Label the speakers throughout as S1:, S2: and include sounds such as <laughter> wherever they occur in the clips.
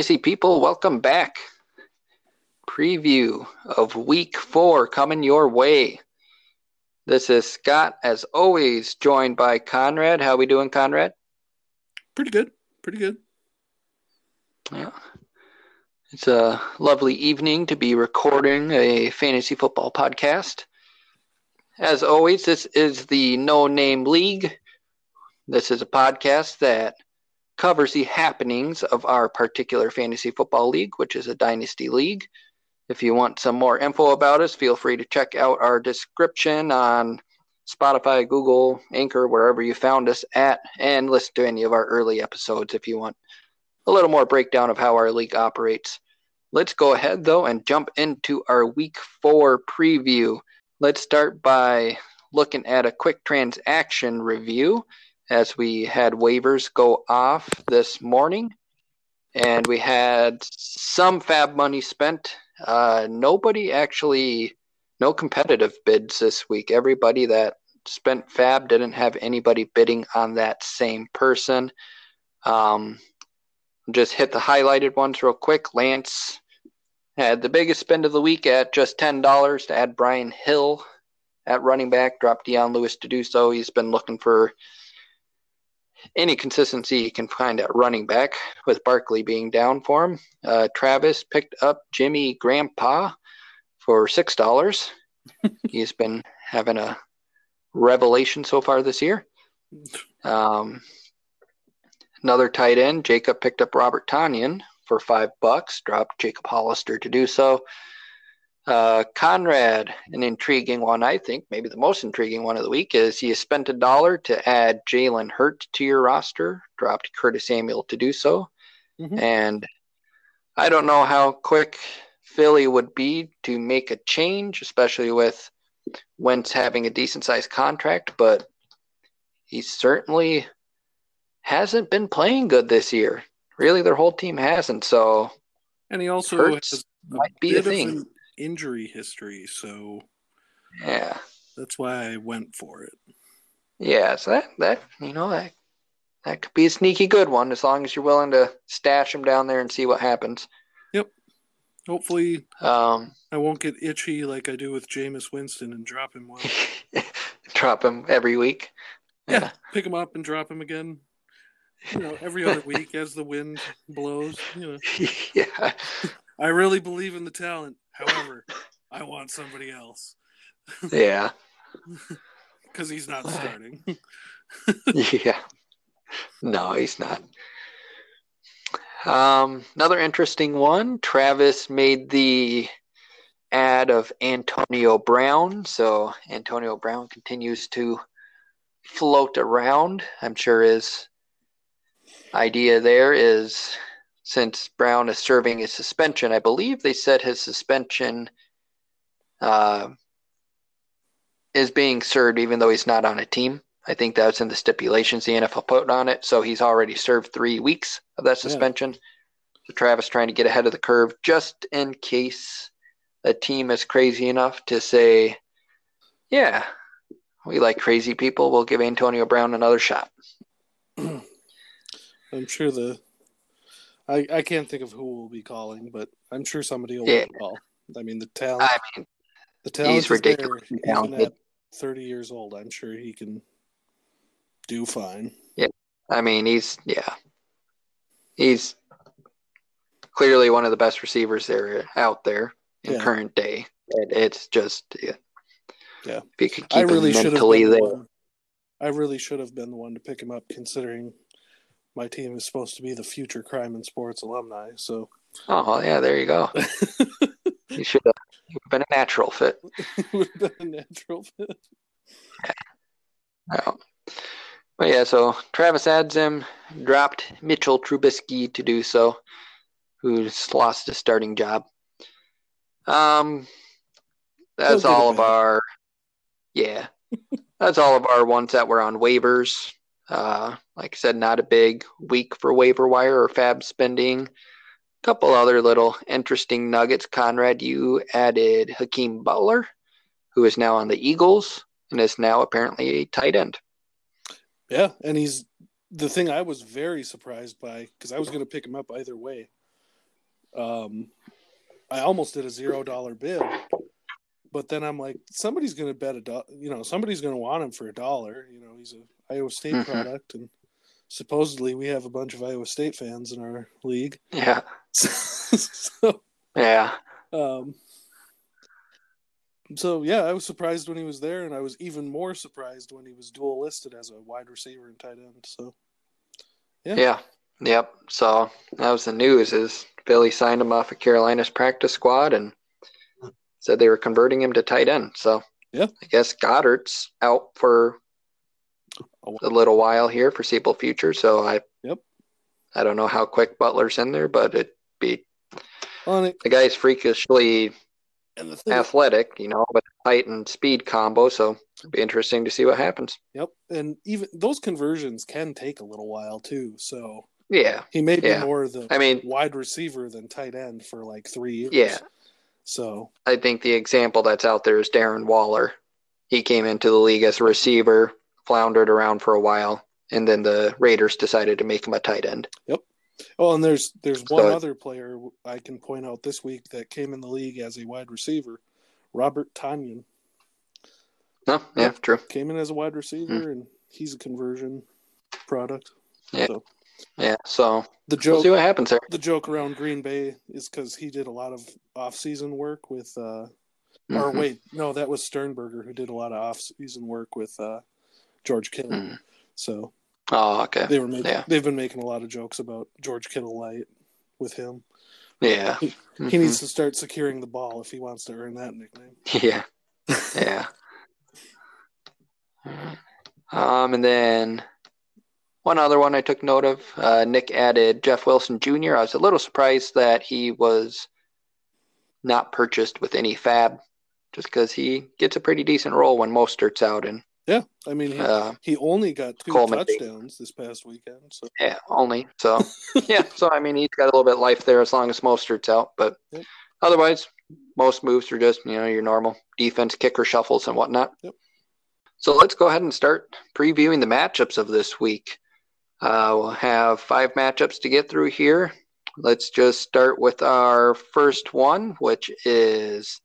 S1: fantasy people, welcome back. Preview of week four coming your way. This is Scott, as always, joined by Conrad. How are we doing, Conrad?
S2: Pretty good. Pretty good.
S1: Yeah. It's a lovely evening to be recording a fantasy football podcast. As always, this is the No Name League. This is a podcast that covers the happenings of our particular fantasy football league, which is a dynasty league. If you want some more info about us, feel free to check out our description on Spotify, Google, Anchor, wherever you found us at, and listen to any of our early episodes if you want a little more breakdown of how our league operates. Let's go ahead, though, and jump into our week four preview. Let's start by looking at a quick transaction review as we had waivers go off this morning. And we had some fab money spent. Uh, nobody actually, no competitive bids this week. Everybody that spent fab didn't have anybody bidding on that same person. Um, just hit the highlighted ones real quick. Lance had the biggest spend of the week at just $10 to add Brian Hill at running back, dropped Dion Lewis to do so. He's been looking for any consistency he can find at running back, with Barkley being down for him. Uh, Travis picked up Jimmy Grandpa for six dollars. <laughs> He's been having a revelation so far this year. Um, another tight end, Jacob picked up Robert Tonyan for five bucks. Dropped Jacob Hollister to do so. Uh, Conrad, an intriguing one, I think, maybe the most intriguing one of the week is you spent a dollar to add Jalen Hurt to your roster, dropped Curtis Samuel to do so. Mm-hmm. And I don't know how quick Philly would be to make a change, especially with Wentz having a decent sized contract, but he certainly hasn't been playing good this year. Really, their whole team hasn't. So,
S2: and he also
S1: Hurts might be a thing. An,
S2: injury history, so
S1: yeah,
S2: that's why I went for it.
S1: Yeah, so that that you know that that could be a sneaky good one as long as you're willing to stash him down there and see what happens.
S2: Yep. Hopefully,
S1: um,
S2: I won't get itchy like I do with Jameis Winston and drop him well. <laughs>
S1: drop him every week.
S2: Yeah. yeah, pick him up and drop him again. You know, every other week <laughs> as the wind blows. You know. <laughs>
S1: Yeah.
S2: I really believe in the talent. However, I want somebody else.
S1: Yeah. <laughs>
S2: Because he's not starting. <laughs>
S1: yeah. No, he's not. Um, another interesting one. Travis made the ad of Antonio Brown. So Antonio Brown continues to float around. I'm sure his idea there is since Brown is serving his suspension. I believe they said his suspension uh, is being served even though he's not on a team. I think that's in the stipulations the NFL put on it. So he's already served three weeks of that suspension. Yeah. So Travis trying to get ahead of the curve just in case a team is crazy enough to say, yeah, we like crazy people. We'll give Antonio Brown another shot. <clears throat>
S2: I'm sure the I, I can't think of who will be calling, but I'm sure somebody will yeah. call. I mean, the talent. I mean, the talent he's ridiculous. Even at 30 years old, I'm sure he can do fine.
S1: Yeah, I mean, he's yeah, he's clearly one of the best receivers there out there in yeah. current day. It, it's just yeah.
S2: Yeah,
S1: if you could keep I really him mentally there.
S2: I really should have been the one to pick him up, considering my team is supposed to be the future crime and sports alumni. So,
S1: oh yeah, there you go. <laughs> you should have been a natural fit. <laughs>
S2: Would have been a natural fit.
S1: Yeah. But yeah, so Travis Adzim dropped Mitchell Trubisky to do so, who's lost his starting job. Um, that's all of our, yeah, that's all of our ones that were on waivers. Uh, like I said, not a big week for waiver wire or fab spending. A couple other little interesting nuggets. Conrad, you added Hakeem Butler, who is now on the Eagles and is now apparently a tight end.
S2: Yeah, and he's the thing I was very surprised by because I was going to pick him up either way. Um, I almost did a zero dollar bid, but then I'm like, somebody's going to bet a dollar. You know, somebody's going to want him for a dollar. You know, he's a Iowa State mm-hmm. product, and supposedly we have a bunch of Iowa State fans in our league.
S1: Yeah. <laughs> so, yeah. Um,
S2: so yeah, I was surprised when he was there, and I was even more surprised when he was dual listed as a wide receiver and tight end. So
S1: yeah, yeah, yep. So that was the news: is Philly signed him off of Carolina's practice squad and said they were converting him to tight end. So
S2: yeah,
S1: I guess Goedert's out for a little while here, foreseeable future. So I
S2: yep,
S1: I don't know how quick Butler's in there, but it'd be the guy's freakishly and the thing, athletic, you know, but height and speed combo. So it'd be interesting to see what happens.
S2: Yep, and even those conversions can take a little while too. So
S1: yeah,
S2: he may be
S1: yeah.
S2: more the
S1: I mean
S2: wide receiver than tight end for like three years.
S1: Yeah.
S2: So
S1: I think the example that's out there is Darren Waller. He came into the league as a receiver, floundered around for a while, and then the Raiders decided to make him a tight end.
S2: Yep. Oh, and there's there's one so, other player I can point out this week that came in the league as a wide receiver, Robert Tonyan.
S1: Oh, yeah, true.
S2: Came in as a wide receiver, mm. and he's a conversion product.
S1: Yeah. So, yeah. So
S2: the joke.
S1: We'll see what happens there.
S2: The joke around Green Bay is because he did a lot of off-season work with. uh mm-hmm. Or wait, no, that was Sternberger who did a lot of off-season work with uh George Kittle. Mm. So
S1: Oh, okay.
S2: They were making, yeah. They've been making a lot of jokes about George Kittle light with him.
S1: Yeah.
S2: He, mm-hmm. he, needs to start securing the ball if he wants to earn that nickname. <laughs>
S1: Yeah. Yeah. <laughs> um, and then one other one I took note of, uh, Nick added Jeff Wilson Jr. I was a little surprised that he was not purchased with any fab just because he gets a pretty decent role when Mostert's out, and
S2: yeah, I mean, he, uh, he only got two Coleman touchdowns this past weekend. So
S1: yeah, only so <laughs> yeah. So I mean, he's got a little bit of life there as long as Mostert's out, but yep. otherwise, most moves are just you know your normal defense, kicker shuffles, and whatnot.
S2: Yep.
S1: So let's go ahead and start previewing the matchups of this week. Uh, we'll have five matchups to get through here. Let's just start with our first one, which is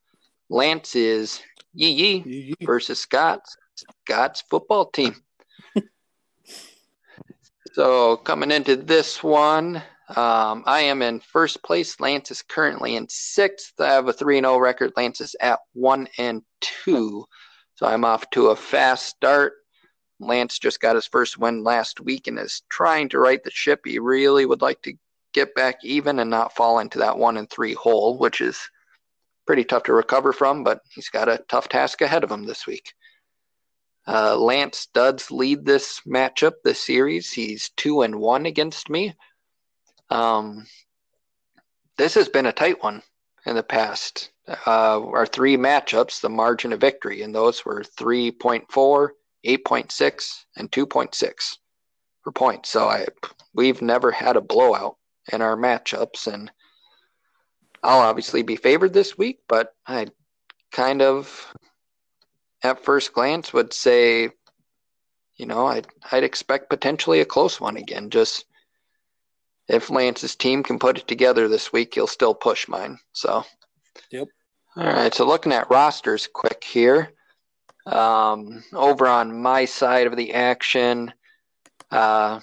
S1: Lance's Yee Yee versus Scott's Scott's football team. <laughs> so coming into this one, um, I am in first place. Lance is currently in sixth. I have a three and zero oh record. Lance is at one and two, so I'm off to a fast start. Lance just got his first win last week and is trying to right the ship. He really would like to get back even and not fall into that one and three hole, which is pretty tough to recover from. But he's got a tough task ahead of him this week. Uh, Lance does lead this matchup, this series. He's two and one against me. Um, this has been a tight one in the past. Uh, our three matchups, the margin of victory, and those were 3.4, 8.6, and 2.6 for points. So I, we've never had a blowout in our matchups, and I'll obviously be favored this week, but I kind of at first glance would say, you know, I'd I'd expect potentially a close one again. Just if Lance's team can put it together this week, he'll still push mine. So,
S2: yep.
S1: All right. So looking at rosters quick here, um, over on my side of the action, uh,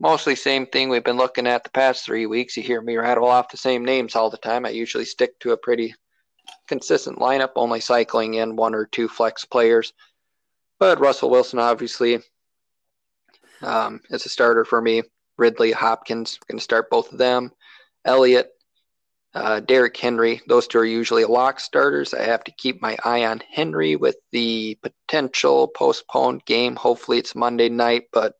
S1: mostly same thing we've been looking at the past three weeks. You hear me rattle off the same names all the time. I usually stick to a pretty consistent lineup, only cycling in one or two flex players. But Russell Wilson, obviously, um, is a starter for me. Ridley, Hopkins, going to start both of them. Elliott, uh, Derrick Henry, those two are usually lock starters. I have to keep my eye on Henry with the potential postponed game. Hopefully, it's Monday night, but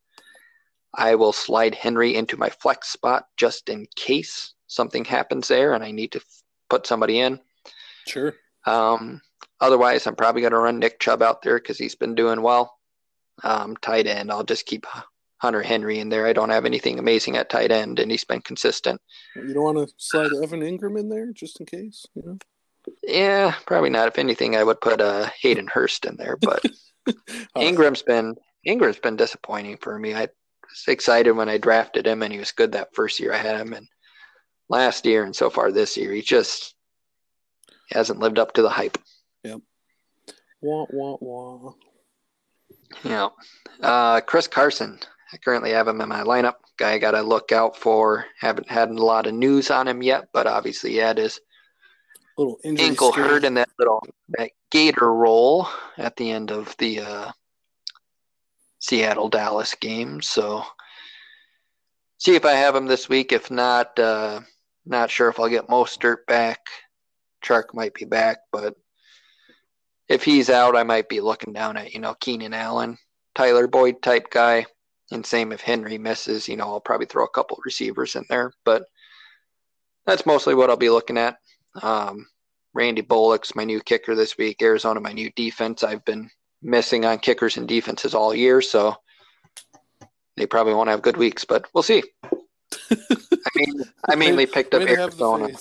S1: I will slide Henry into my flex spot just in case something happens there and I need to put somebody in.
S2: Sure.
S1: Um, otherwise, I'm probably going to run Nick Chubb out there because he's been doing well. Um, tight end, I'll just keep Hunter Henry in there. I don't have anything amazing at tight end, and he's been consistent.
S2: You don't want to slide Evan Engram in there just in case, you know?
S1: Yeah, probably not. If anything, I would put uh, Hayden Hurst in there, but <laughs> Engram's been Engram's been disappointing for me. I was excited when I drafted him, and he was good that first year I had him, and last year and so far this year. He just hasn't lived up to the hype.
S2: Yep. Wah, wah, wah.
S1: Yeah. Uh, Chris Carson. I currently have him in my lineup. Guy I got to look out for. Haven't had a lot of news on him yet, but obviously he had his
S2: little
S1: ankle hurt in that little that gator roll at the end of the uh, Seattle Dallas game. So see if I have him this week. If not, uh, not sure if I'll get Mostert back. Chark might be back, but if he's out, I might be looking down at you know Keenan Allen, Tyler Boyd type guy. And same if Henry misses, you know, I'll probably throw a couple receivers in there. But that's mostly what I'll be looking at. Um, Randy Bullock's my new kicker this week. Arizona, my new defense. I've been missing on kickers and defenses all year, so they probably won't have good weeks, but we'll see. I mean, I <laughs> mainly picked up Arizona. <laughs>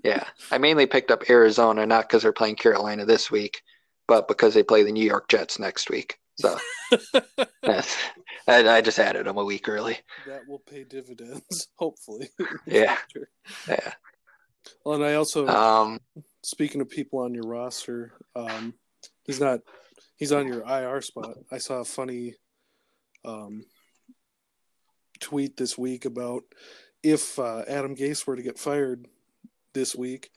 S1: <laughs> yeah, I mainly picked up Arizona not because they're playing Carolina this week, but because they play the New York Jets next week. So <laughs> I, I, just added them a week early.
S2: That will pay dividends, <laughs> hopefully.
S1: yeah, yeah.
S2: Well, and I also,
S1: um,
S2: speaking of people on your roster, um, he's not, he's on your IR spot. I saw a funny um, tweet this week about if uh, Adam Gase were to get fired this week,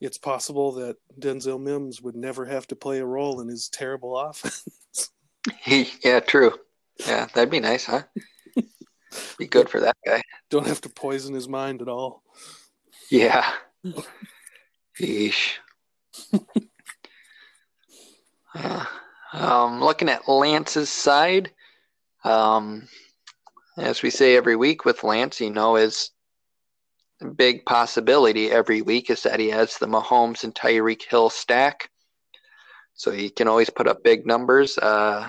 S2: it's possible that Denzel Mims would never have to play a role in his terrible <laughs> offense.
S1: He, yeah, true. Yeah, that'd be nice, huh? be good for that guy.
S2: Don't have to poison his mind at all.
S1: Yeah. <laughs> Yeesh. uh, um, looking at Lance's side, um, as we say every week with Lance, you know, his big possibility every week is that he has the Mahomes and Tyreek Hill stack. So he can always put up big numbers. Uh,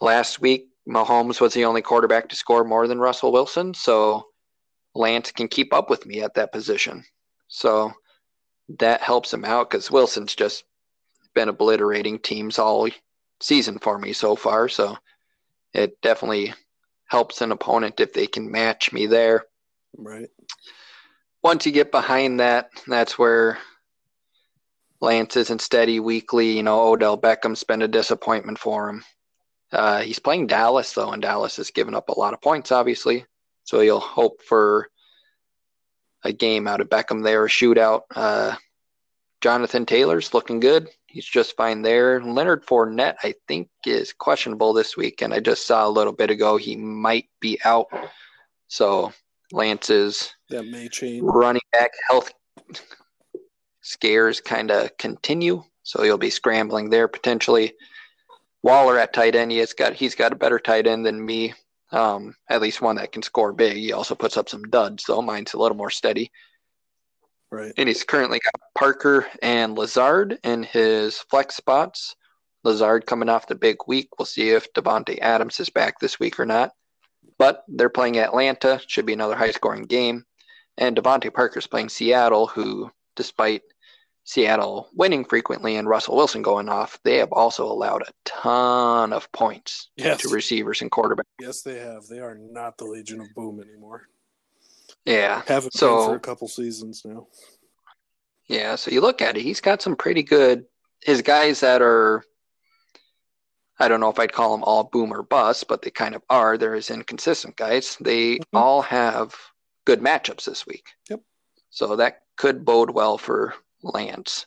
S1: last week, Mahomes was the only quarterback to score more than Russell Wilson. So Lance can keep up with me at that position. So that helps him out because Wilson's just been obliterating teams all season for me so far. So it definitely helps an opponent if they can match me there.
S2: Right.
S1: Once you get behind that, that's where Lance isn't steady weekly. You know, Odell Beckham's been a disappointment for him. Uh, he's playing Dallas, though, and Dallas has given up a lot of points, obviously. So you'll hope for a game out of Beckham there, a shootout. Uh, Jonathan Taylor's looking good. He's just fine there. Leonard Fournette, I think, is questionable this week, and I just saw a little bit ago he might be out. So Lance's
S2: that may change.
S1: running back health scares kind of continue, so he'll be scrambling there potentially. Waller at tight end, he has got he's got a better tight end than me. Um, at least one that can score big. He also puts up some duds, though. Mine's a little more steady.
S2: Right.
S1: And he's currently got Parker and Lazard in his flex spots. Lazard coming off the big week. We'll see if Davante Adams is back this week or not. But they're playing Atlanta. Should be another high scoring game. And DeVante Parker's playing Seattle, who, despite Seattle winning frequently and Russell Wilson going off, they have also allowed a ton of points yes. to receivers and quarterbacks.
S2: Yes, they have. They are not the Legion of Boom anymore.
S1: Yeah.
S2: Haven't so, been for a couple seasons now.
S1: Yeah, so you look at it, he's got some pretty good his guys that are I don't know if I'd call them all boom or bust, but they kind of are. They're his inconsistent guys. They mm-hmm. all have good matchups this week.
S2: Yep.
S1: So that could bode well for Lance.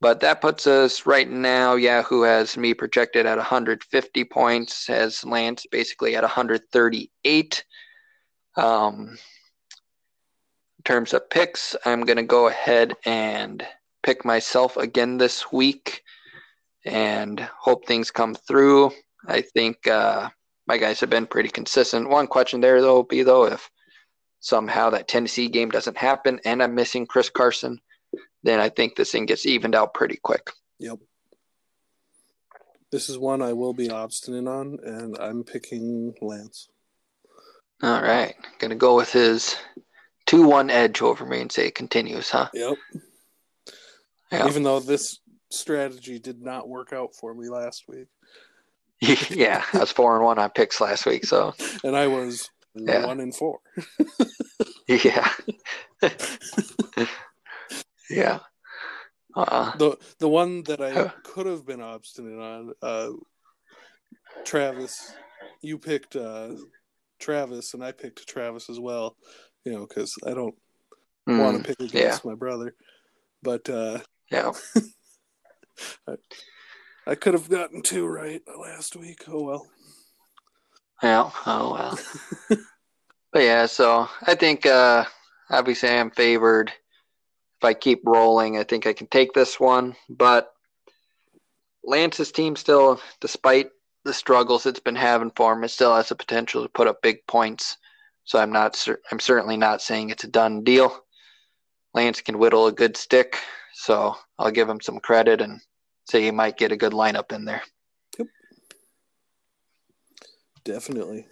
S1: But that puts us right now. Yahoo has me projected at 150 points, has Lance basically at 138. Um, in terms of picks, I'm going to go ahead and pick myself again this week and hope things come through. I think uh, my guys have been pretty consistent. One question there, though, will be though if somehow that Tennessee game doesn't happen and I'm missing Chris Carson, then I think this thing gets evened out pretty quick.
S2: Yep. This is one I will be obstinate on, and I'm picking Lance.
S1: All right. Going to go with his 2 1 edge over me and say it continues, huh?
S2: Yep. yep. Even though this strategy did not work out for me last week. <laughs>
S1: yeah, I was 4 and 1 on picks last week, so. <laughs>
S2: and I was yeah. 1 and 4. <laughs>
S1: Yeah. Yeah.
S2: Uh, the the one that I could have been obstinate on, uh, Travis. You picked uh, Travis, and I picked Travis as well. You know, because I don't mm, want to pick against yeah. my brother. But uh,
S1: yeah, <laughs>
S2: I, I could have gotten two right last week. Oh well.
S1: Yeah. Oh well. but yeah, so I think uh, obviously I'm favored. If I keep rolling, I think I can take this one. But Lance's team still, despite the struggles it's been having for him, it still has the potential to put up big points. So I'm not. I'm certainly not saying it's a done deal. Lance can whittle a good stick, so I'll give him some credit and say he might get a good lineup in there. Yep.
S2: Definitely.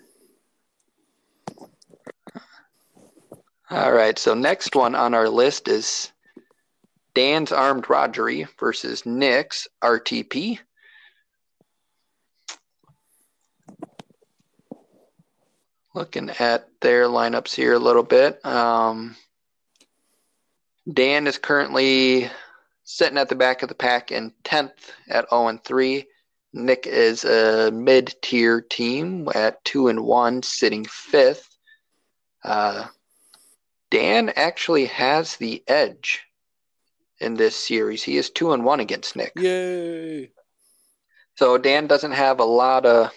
S1: All right. So next one on our list is Dan's Armed Rogery versus Nick's RTP. Looking at their lineups here a little bit. Um, Dan is currently sitting at the back of the pack in 10th at 0 and 3. Nick is a mid tier team at 2 and 1, sitting fifth. Uh, Dan actually has the edge in this series. He is 2 and 1 against Nick.
S2: Yay!
S1: So Dan doesn't have a lot of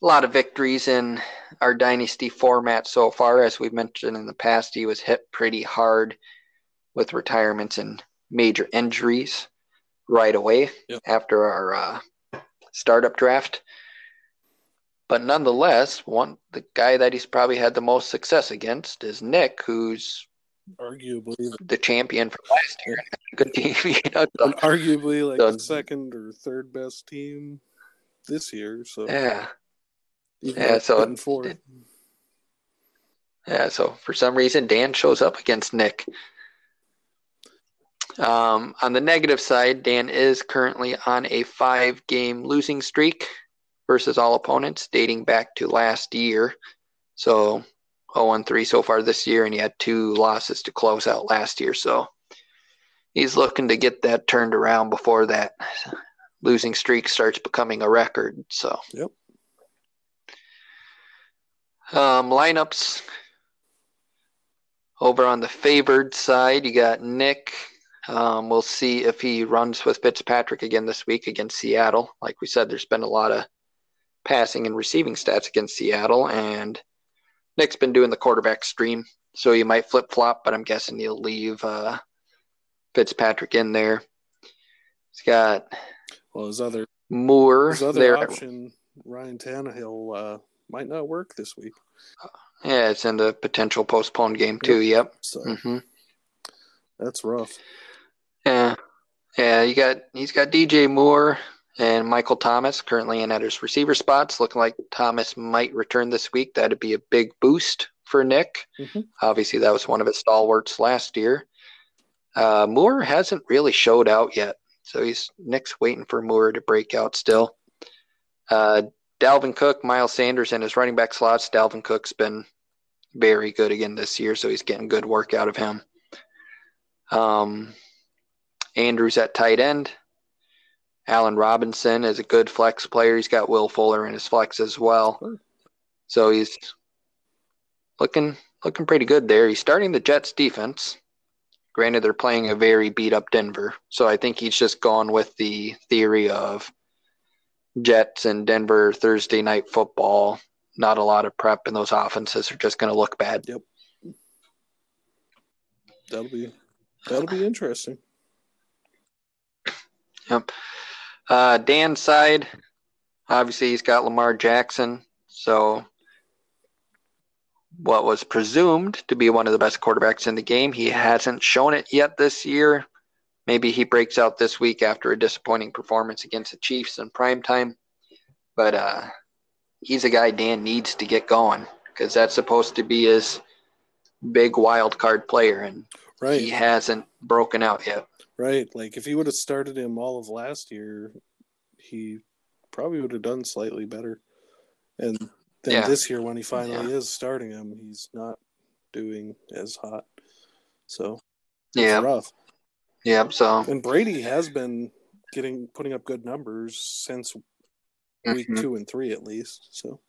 S1: a lot of victories in our dynasty format so far. As we've mentioned in the past, he was hit pretty hard with retirements and major injuries right away yep. after our uh, startup draft. But nonetheless, one the guy that he's probably had the most success against is Nick, who's
S2: arguably
S1: the champion from last year. <laughs> Good team, <laughs> you
S2: know, so, arguably like so, the second or third best team this year. So
S1: yeah, yeah. So. Yeah, so for some reason Dan shows up against Nick. Um, on the negative side, Dan is currently on a five game losing streak versus all opponents dating back to last year. So 0 3 so far this year, and he had two losses to close out last year. So he's looking to get that turned around before that losing streak starts becoming a record. So,
S2: yep.
S1: Um, lineups over on the favored side, you got Nick, um, we'll see if he runs with Fitzpatrick again this week against Seattle. Like we said, there's been a lot of passing and receiving stats against Seattle, and Nick's been doing the quarterback stream, so he might flip flop, but I'm guessing he'll leave uh, Fitzpatrick in there. He's got
S2: well his other
S1: Moore
S2: his other there. option Ryan Tannehill uh, might not work this week.
S1: Yeah, it's in the potential postponed game too. Yep. yep. So mm-hmm.
S2: that's rough.
S1: Yeah, yeah. You got he's got DJ Moore and Michael Thomas currently in at his receiver spots. Looking like Thomas might return this week. That'd be a big boost for Nick. Mm-hmm. Obviously, that was one of his stalwarts last year. Uh, Moore hasn't really showed out yet, so he's Nick's waiting for Moore to break out still. Uh, Dalvin Cook, Miles Sanders, and his running back slots. Dalvin Cook's been very good again this year, so he's getting good work out of him. Um, Andrews at tight end. Allen Robinson is a good flex player. He's got Will Fuller in his flex as well. So he's looking looking pretty good there. He's starting the Jets defense. Granted, they're playing a very beat up Denver. So I think he's just gone with the theory of Jets and Denver Thursday night football. Not a lot of prep, and those offenses are just going to look bad.
S2: Yep. That'll be that'll be interesting.
S1: Yep. Uh, Dan's side, obviously, he's got Lamar Jackson. So, what was presumed to be one of the best quarterbacks in the game, he hasn't shown it yet this year. Maybe he breaks out this week after a disappointing performance against the Chiefs in prime time. But uh, he's a guy Dan needs to get going because that's supposed to be his big wild card player, and right. he hasn't broken out yet.
S2: Right. Like if he would have started him all of last year, he probably would have done slightly better. And then yeah. this year, when he finally yeah. is starting him, he's not doing as hot. So
S1: yeah,
S2: rough.
S1: Yeah, so
S2: and Brady has been getting putting up good numbers since week mm-hmm. two and three at least. So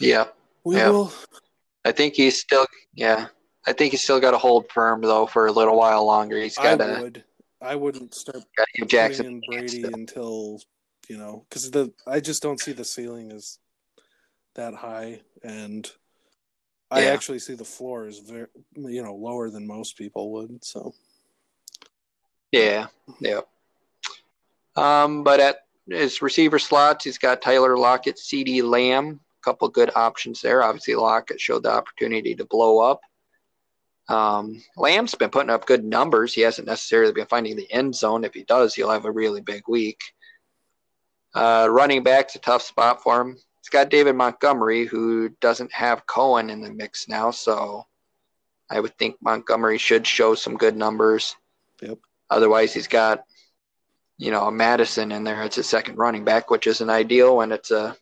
S1: yeah,
S2: we
S1: yeah.
S2: will.
S1: I think he's still yeah. I think he's still got to hold firm though for a little while longer. He's got to.
S2: I would. I wouldn't start Jackson in Brady until you know because the I just don't see the ceiling as that high, and I yeah. actually see the floor is very you know lower than most people would. So
S1: yeah, yeah. Um, but at his receiver slots, he's got Tyler Lockett, CeeDee Lamb, a couple good options there. Obviously, Lockett showed the opportunity to blow up. Um, Lamb's been putting up good numbers. He hasn't necessarily been finding the end zone. If he does, he'll have a really big week. Uh, running back's a tough spot for him. He's got David Montgomery, who doesn't have Cohen in the mix now, so I would think Montgomery should show some good numbers.
S2: Yep.
S1: Otherwise, he's got, you know, a Mattison in there. It's a second running back, which isn't ideal when it's a,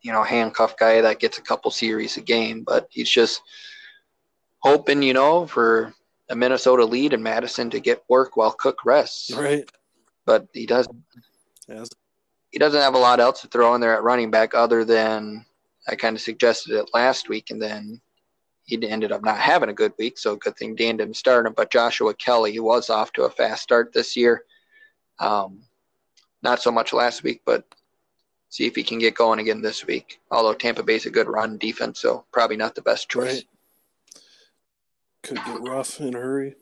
S1: you know, handcuff guy that gets a couple series a game. But he's just hoping, you know, for a Minnesota lead and Mattison to get work while Cook rests.
S2: Right.
S1: But he doesn't. Yes. He doesn't have a lot else to throw in there at running back other than I kind of suggested it last week, and then he ended up not having a good week, so good thing Dan didn't start him. But Joshua Kelley was off to a fast start this year. Um, not so much last week, but see if he can get going again this week. Although Tampa Bay's a good run defense, so probably not the best choice. Right.
S2: Could get rough in a hurry.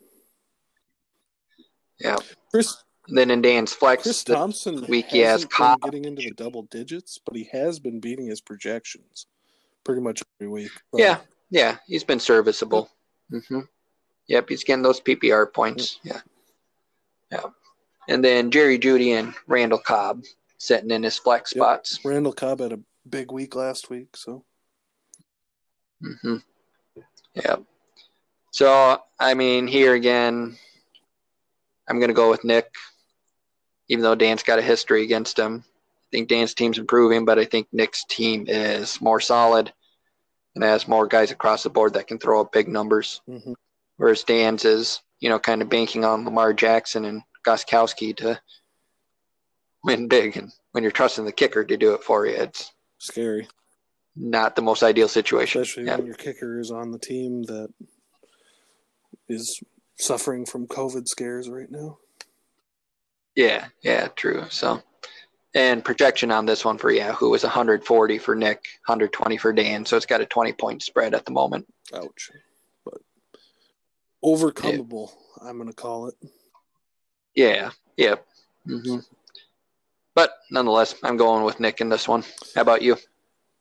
S1: Yeah.
S2: Chris.
S1: then in Dan's flex
S2: Chris Thompson
S1: week, he has Cobb.
S2: getting into the double digits, but he has been beating his projections pretty much every week.
S1: yeah, yeah, he's been serviceable. Mm-hmm. Yep, he's getting those PPR points. Yeah, yeah. And then Jerry Jeudy and Randall Cobb sitting in his flex yep. spots.
S2: Randall Cobb had a big week last week, so.
S1: Mm-hmm. Yeah. So I mean, here again, I'm going to go with Nick, even though Dan's got a history against him. I think Dan's team's improving, but I think Nick's team is more solid and has more guys across the board that can throw up big numbers.
S2: Mm-hmm.
S1: Whereas Dan's is, you know, kind of banking on Lamar Jackson and Gostkowski to win big. And when you're trusting the kicker to do it for you, it's
S2: scary.
S1: Not the most ideal situation.
S2: Especially yeah. when your kicker is on the team that is suffering from COVID scares right now.
S1: Yeah, yeah, true. So and projection on this one for Yahoo is 140 for Nick, 120 for Dan. So it's got a 20 point spread at the moment.
S2: Ouch. But overcomable, yeah. I'm going to call it.
S1: Yeah. Yep. Mm-hmm. But nonetheless, I'm going with Nick in this one. How about you?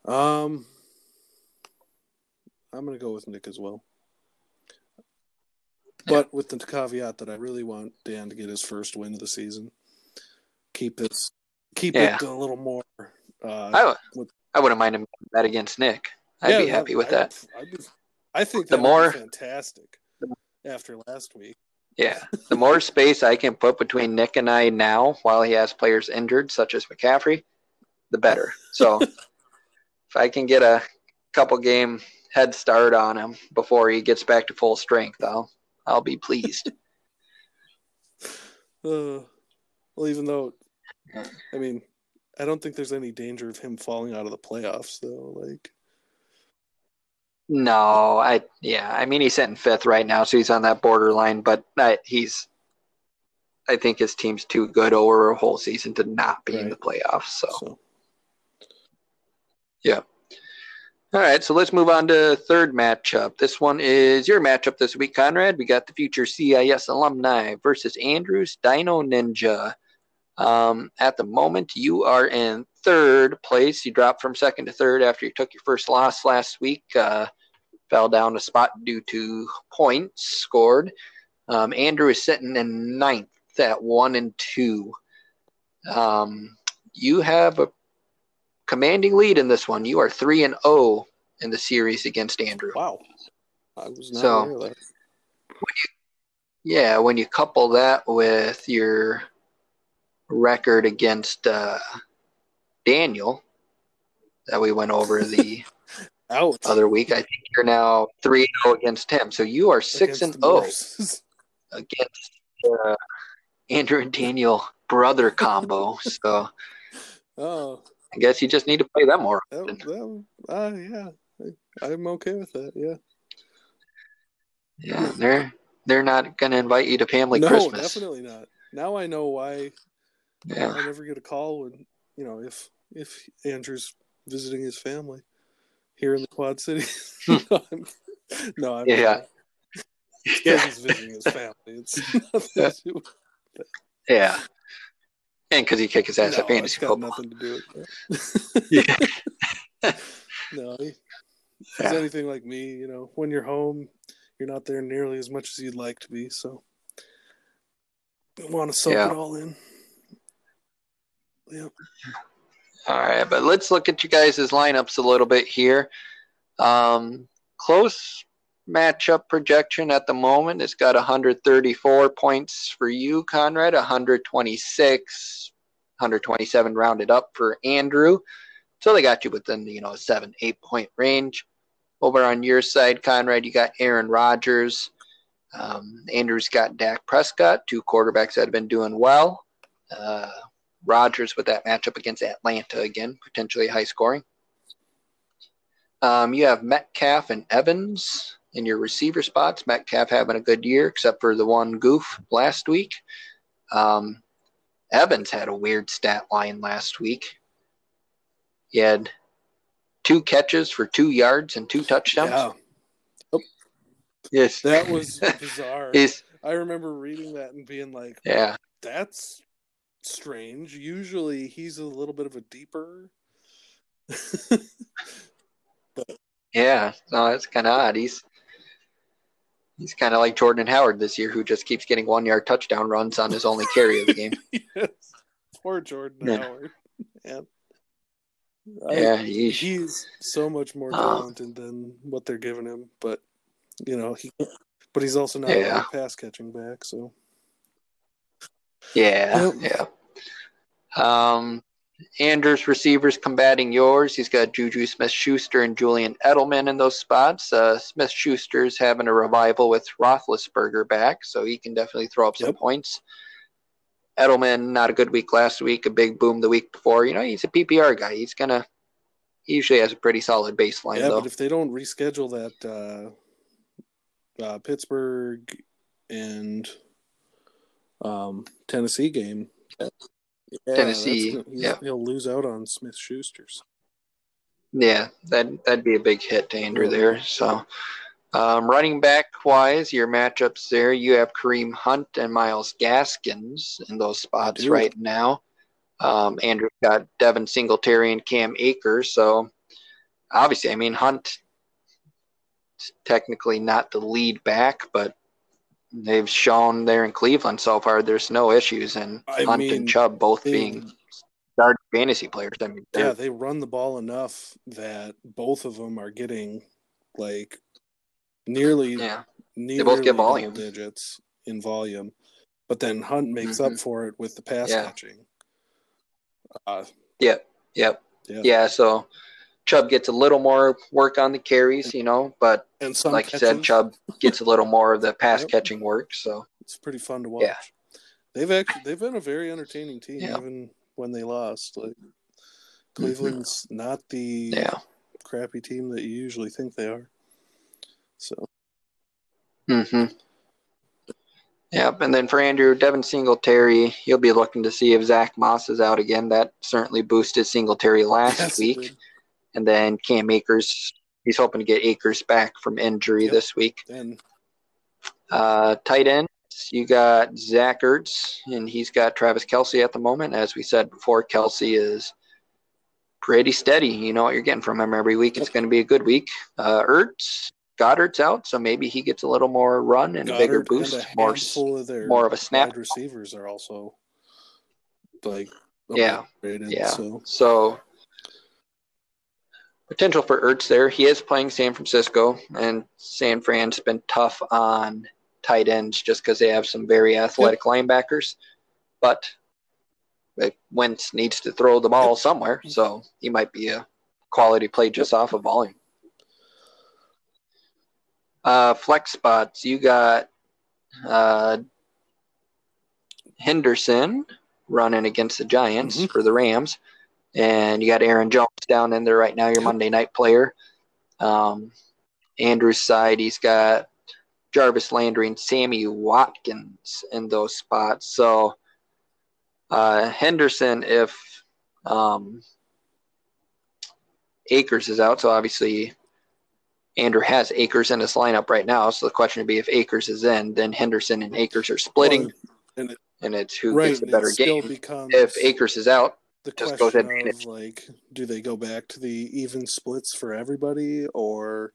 S2: Um, I'm going to go with Nick as well. <laughs> But with the caveat that I really want Dan to get his first win of the season. Keep this keep yeah. it a little more. Uh,
S1: I, with, I wouldn't mind him bet against Nick. I'd yeah, be happy with I, that.
S2: I'd be, I think the more fantastic after last week.
S1: Yeah, <laughs> the more space I can put between Nick and I now, while he has players injured, such as McCaffrey, the better. So, if I can get a couple game head start on him before he gets back to full strength, I'll I'll be pleased. <laughs>
S2: Uh, well, even though I mean, I don't think there's any danger of him falling out of the playoffs, though. Like,
S1: no, I yeah, I mean he's sitting fifth right now, so he's on that borderline. But I, he's, I think his team's too good over a whole season to not be right. in the playoffs. So. so, yeah. All right, so let's move on to third matchup. This one is your matchup this week, Conrad. We got the future CIS alumni versus Andrews Dino Ninja. Um, at the moment, you are in third place. You dropped from second to third after you took your first loss last week. Uh, fell down a spot due to points scored. Um, Andrew is sitting in ninth at one and two. Um, you have a commanding lead in this one. You are three and zero oh in the series against Andrew.
S2: Wow, I was not
S1: so. When you, yeah, when you couple that with your record against uh, Daniel that we went over the <laughs> other week. I think you're now 3 0 against him. So you are 6 and 0 <laughs> against uh, Andrew and Daniel brother combo. So
S2: oh,
S1: I guess you just need to play them more.
S2: Uh, yeah, I'm okay with that. Yeah.
S1: Yeah, they're they're not going to invite you to family
S2: no,
S1: Christmas.
S2: definitely not. Now I know why.
S1: Yeah.
S2: I never get a call when you know if if Andrew's visiting his family here in the Quad Cities. <laughs> no, I'm, no, I'm
S1: yeah.
S2: Yeah. <laughs> He's visiting his family. It's <laughs> do.
S1: Yeah. And because he kicked his ass
S2: no,
S1: at fantasy football.
S2: nothing to do with that. <laughs>
S1: yeah. <laughs>
S2: no, he, he's
S1: Yeah.
S2: anything like me, you know, when you're home, you're not there nearly as much as you'd like to be. So, want to soak
S1: Yeah.
S2: it all in. Yep.
S1: All right, but let's look at you guys' lineups a little bit here. Um, close matchup projection at the moment. It's got 134 points for you, Conrad, 126, 127 rounded up for Andrew. So they got you within you know, seven, eight point range. Over on your side, Conrad, you got Aaron Rodgers. Um, Andrew's got Dak Prescott, two quarterbacks that have been doing well. Uh, Rodgers with that matchup against Atlanta again, potentially high scoring. Um, you have Metcalf and Evans in your receiver spots. Metcalf having a good year, except for the one goof last week. Um, Evans had a weird stat line last week. He had two catches for two yards and two touchdowns.
S2: Yeah,
S1: Yes,
S2: that was <laughs> bizarre. I remember reading that and being like,
S1: yeah,
S2: that's strange. Usually he's a little bit of a deeper. <laughs>
S1: yeah. No, it's kind of odd. He's he's kind of like Jordan Howard this year, who just keeps getting one yard touchdown runs on his only carry of the game. <laughs>
S2: yes. Poor Jordan
S1: Yeah.
S2: Howard.
S1: Yeah,
S2: I,
S1: yeesh.
S2: he's so much more
S1: Uh.
S2: talented than what they're giving him, but you know he, but he's also not
S1: Yeah.
S2: a pass catching back. So
S1: Yeah,
S2: Yep.
S1: yeah. Um, Andrews receivers combating yours. He's got Juju Smith Schuster and Julian Edelman in those spots. Uh, Smith Schuster's having a revival with Roethlisberger back, so he can definitely throw up some
S2: Yep.
S1: points. Edelman, not a good week last week, a big boom the week before. You know, he's a PPR guy. He's gonna. He usually has a pretty solid baseline,
S2: yeah,
S1: though.
S2: but if they don't reschedule that uh, uh, Pittsburgh and um, Tennessee game, yeah,
S1: Tennessee,
S2: that's gonna- he's-
S1: yeah.
S2: he'll lose out on Smith Schuster's.
S1: Yeah, that that'd be a big hit to Andrew
S2: Yeah.
S1: there. So, um, running back wise, your matchups there, you have Kareem Hunt and Myles Gaskins in those spots right now. Um, Andrew's got Devin Singletary and Cam Akers. So, obviously, I mean Hunt technically not the lead back, but they've shown there in Cleveland so far there's no issues, and
S2: I
S1: Hunt
S2: mean,
S1: and Chubb both
S2: They-
S1: being starting fantasy players. I mean,
S2: yeah,
S1: they're-
S2: run the ball enough that both of them are getting like nearly
S1: yeah,
S2: nearly
S1: both get volume.
S2: digits in volume, but then Hunt makes
S1: Mhm.
S2: up for it with the pass
S1: Yeah.
S2: catching. Uh,
S1: Yep, yep.
S2: yeah.
S1: Yeah, so Chubb gets a little more work on the carries, you know, but like you said, Chubb gets a little more of the <laughs> pass
S2: Yep.
S1: catching work. So
S2: It's pretty fun to watch.
S1: Yeah.
S2: They've actually they've been a very entertaining team,
S1: Yeah.
S2: even when they lost. Like Cleveland's not the
S1: yeah,
S2: crappy team that you usually think they are. So
S1: mm-hmm. Yep, and then for Andrew Devin Singletary, he'll be looking to see if Zach Moss is out again. That certainly boosted Singletary last <laughs>
S2: Yes,
S1: week. And then Cam Akers. He's hoping to get Akers back from injury
S2: Yep.
S1: this week.
S2: and
S1: Uh, tight ends, you got Zach Ertz, and he's got Travis Kelce at the moment. As we said before, Kelsey is pretty steady. You know what you're getting from him every week. It's going to be a good week. Uh, Ertz, Goedert's out, so maybe he gets a little more run and a bigger boost,
S2: a
S1: more
S2: of
S1: more of a snap.
S2: wide receivers are also like
S1: Yeah. Yeah.
S2: So
S1: So potential for Ertz there. He is playing San Francisco, and San Fran's been tough on tight ends just because they have some very athletic linebackers. But Wentz needs to throw the ball somewhere, so he might be a quality play just off of volume. Uh, flex spots. You got uh, Henderson running against the Giants mm-hmm. for the Rams, and you got Aaron Jones down in there right now, your Monday night player. Um, Andrew's side, he's got Jarvis Landry and Sammy Watkins in those spots. So uh, Henderson, if um, Akers is out, so obviously Andrew has Akers in his lineup right now. So the question would be if Akers is in, then Henderson and Akers are splitting, well, and, it, and, it's who right, gets the better game. If Akers is out,
S2: the just question of like, do they go back to the even splits for everybody, or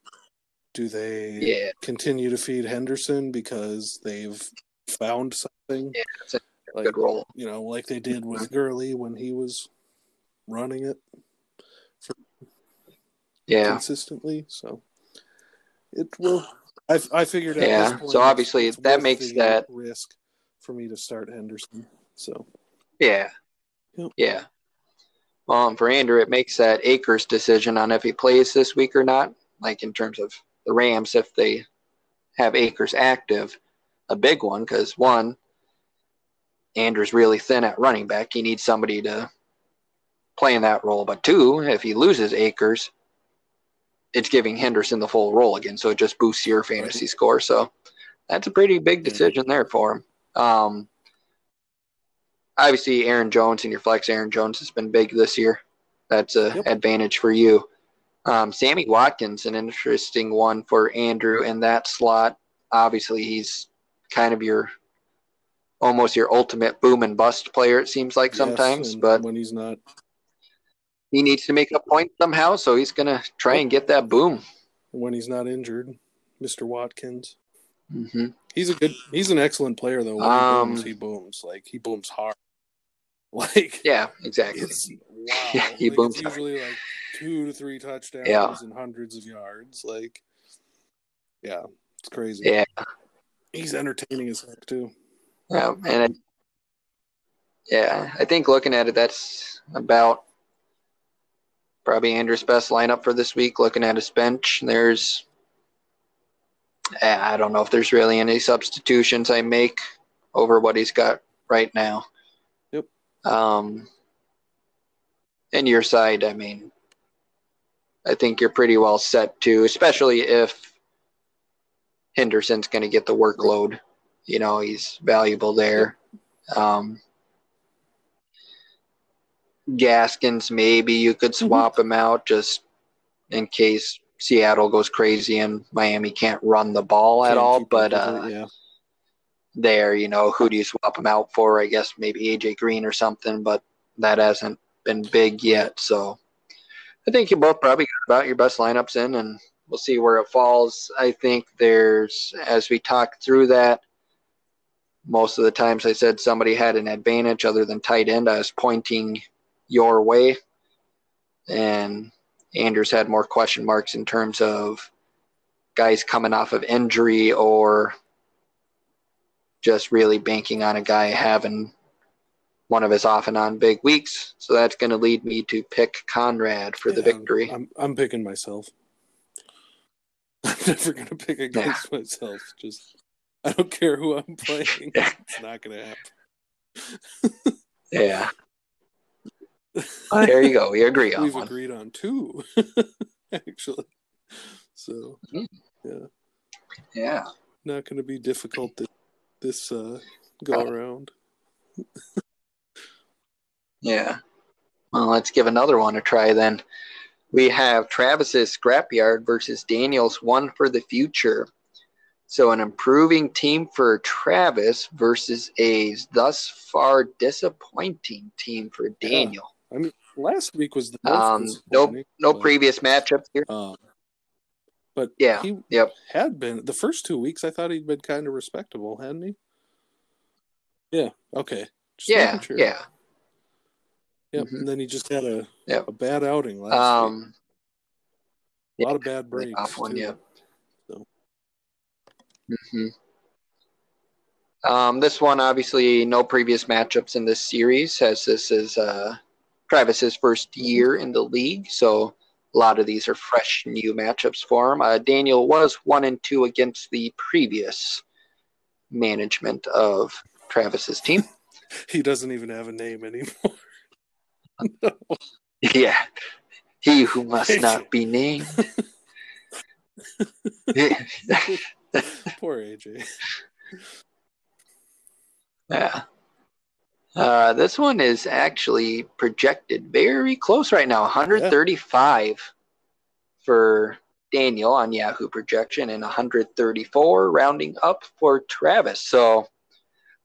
S2: do they yeah. continue to feed Henderson because they've found something?
S1: Yeah, like, good role.
S2: You know, like they did with Gurley when he was running it for
S1: yeah
S2: consistently. So it will. I I figured. out.
S1: Yeah. Point, so obviously that makes that
S2: risk for me to start Henderson. So.
S1: Yeah. Yep. Yeah. Um, for Andrew, it makes that Akers decision on if he plays this week or not. Like in terms of the Rams, if they have Akers active, a big one because one, Andrew's really thin at running back. He needs somebody to play in that role. But two, if he loses Akers, it's giving Henderson the full role again. So it just boosts your fantasy score. So that's a pretty big decision there for him. Um, obviously, Aaron Jones and your flex Aaron Jones has been big this year. That's an yep. advantage for you. Um, Sammy Watkins, an interesting one for Andrew in that slot. Obviously, he's kind of your almost your ultimate boom and bust player. It seems like yes, sometimes, but
S2: when he's not,
S1: he needs to make a point somehow. So he's gonna try and get that boom
S2: when he's not injured, Mister Watkins.
S1: Mm-hmm.
S2: He's a good. He's an excellent player though. When um, he booms, he booms like he booms hard. <laughs> Like
S1: yeah, exactly.
S2: wow. <laughs> Yeah, he like, booms. usually like two to three touchdowns yeah. and hundreds of yards. Like yeah, it's crazy.
S1: Yeah,
S2: he's entertaining as heck too.
S1: Yeah, and it, yeah, I think looking at it, that's about probably Andrew's best lineup for this week. Looking at his bench, there's I don't know if there's really any substitutions I make over what he's got right now. Um, and your side, I mean, I think you're pretty well set too, especially if Henderson's going to get the workload. You know, he's valuable there. Um, Gaskins, maybe you could mm-hmm. swap him out just in case Seattle goes crazy and Miami can't run the ball at all. But uh, yeah. There, you know, who do you swap him out for? I guess maybe AJ Green or something, but that hasn't been big yet. So I think you both probably got about your best lineups in, and we'll see where it falls. I think there's, as we talk through that, most of the times I said somebody had an advantage other than tight end. I was pointing your way. And Andrews had more question marks in terms of guys coming off of injury or just really banking on a guy having one of his off and on big weeks. So that's going to lead me to pick Conrad for yeah, the victory.
S2: I'm, I'm picking myself. <laughs> I'm never going to pick against yeah. myself. Just I don't care who I'm playing. <laughs> it's not going to happen.
S1: yeah. <laughs> there you go. We agree on
S2: We've
S1: one.
S2: agreed on two, actually. So,
S1: mm.
S2: yeah.
S1: Yeah.
S2: Not going to be difficult this, this uh, go uh, around. <laughs>
S1: yeah. Well, let's give another one a try then. We have Travis's Scrapyard versus Daniel's One for the Future. So, an improving team for Travis versus a thus far disappointing team for Daniel.
S2: I mean, last week was the
S1: um, no no but, previous matchup here.
S2: Um, but
S1: yeah,
S2: he
S1: yep.
S2: had been the first two weeks. I thought he'd been kind of respectable, hadn't he? Yeah. Okay.
S1: Just yeah. Sure. Yeah.
S2: Yep. Mm-hmm. And then he just had a
S1: yep.
S2: a bad outing last
S1: um,
S2: week. A yeah, lot of bad breaks.
S1: Off one,
S2: too.
S1: yeah. So. Mm-hmm. Um, this one, obviously, no previous matchups in this series, as this is uh, Travis's first year in the league. So a lot of these are fresh new matchups for him. Uh, Daniel was one and two against the previous management of Travis's team. <laughs>
S2: he doesn't even have a name anymore.
S1: no. <laughs> Yeah, he who must not <laughs> be named.
S2: Poor AJ.
S1: Yeah. Uh, this one is actually projected very close right now 135 yeah. for Daniel on Yahoo projection and 134 rounding up for Travis. So,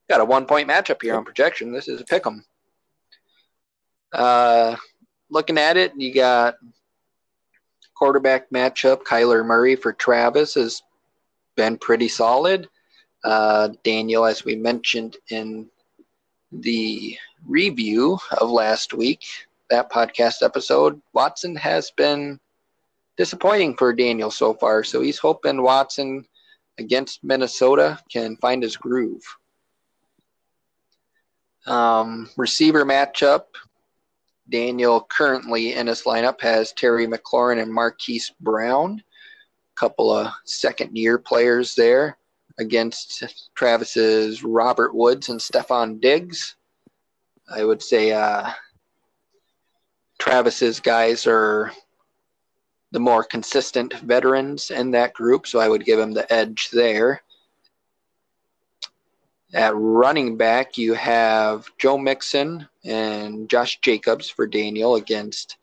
S1: got a one point matchup here on projection. This is a pick 'em. Uh, looking at it, you got quarterback matchup. Kyler Murray for Travis has been pretty solid. Uh, Daniel, as we mentioned in the review of last week, that podcast episode, Watson has been disappointing for Daniel so far. So he's hoping Watson against Minnesota can find his groove. Um, receiver matchup. Daniel currently in his lineup has Terry McLaurin and Marquise Brown, a couple of second year players there against Travis's Robert Woods and Stefon Diggs. I would say uh, Travis's guys are the more consistent veterans in that group, so I would give him the edge there. At running back, you have Joe Mixon and Josh Jacobs for Daniel against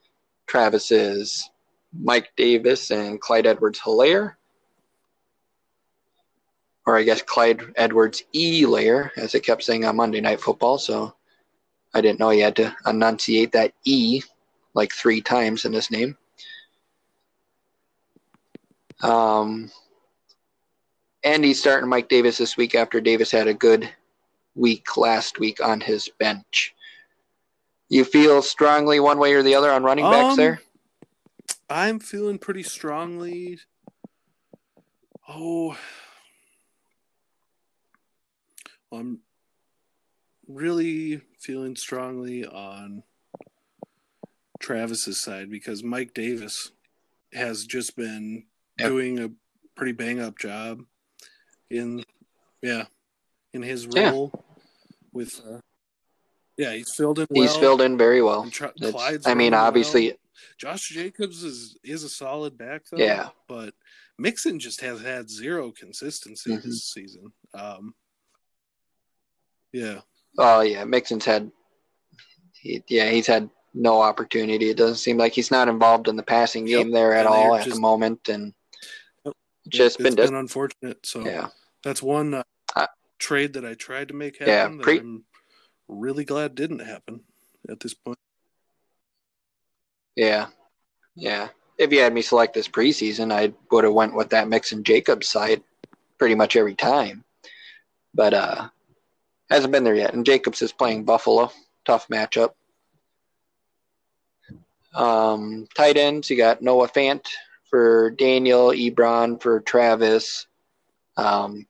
S1: Travis's Mike Davis and Clyde Edwards Helaire or I guess Clyde Edwards E. Layer, as it kept saying on Monday Night Football. So I didn't know he had to enunciate that E like three times in his name. Um, and he's starting Mike Davis this week after Davis had a good week last week on his bench. You feel strongly one way or the other on running backs um, there?
S2: I'm feeling pretty strongly. Oh, I'm really feeling strongly on Travis's side because Mike Davis has just been yep. doing a pretty bang up job in yeah in his role yeah. with uh, yeah he's filled in
S1: well. he's filled in very well I mean obviously well.
S2: Josh Jacobs is is a solid back though
S1: yeah
S2: but Mixon just has had zero consistency mm-hmm. this season um yeah.
S1: Oh yeah, Mixon's had. He, yeah, he's had no opportunity. It doesn't seem like he's not involved in the passing game there at all at just, the moment, and yep. just
S2: been, been unfortunate. So yeah, that's one uh, uh, trade that I tried to make happen. Yeah, pre- I'm really glad didn't happen at this point.
S1: Yeah, yeah. If you had me select this preseason, I would have went with that Mixon Jacobs side pretty much every time. But uh, Hasn't been there yet. And Jacobs is playing Buffalo. Tough matchup. Um, tight ends, you got Noah Fant for Daniel, Ebron for Travis. Um,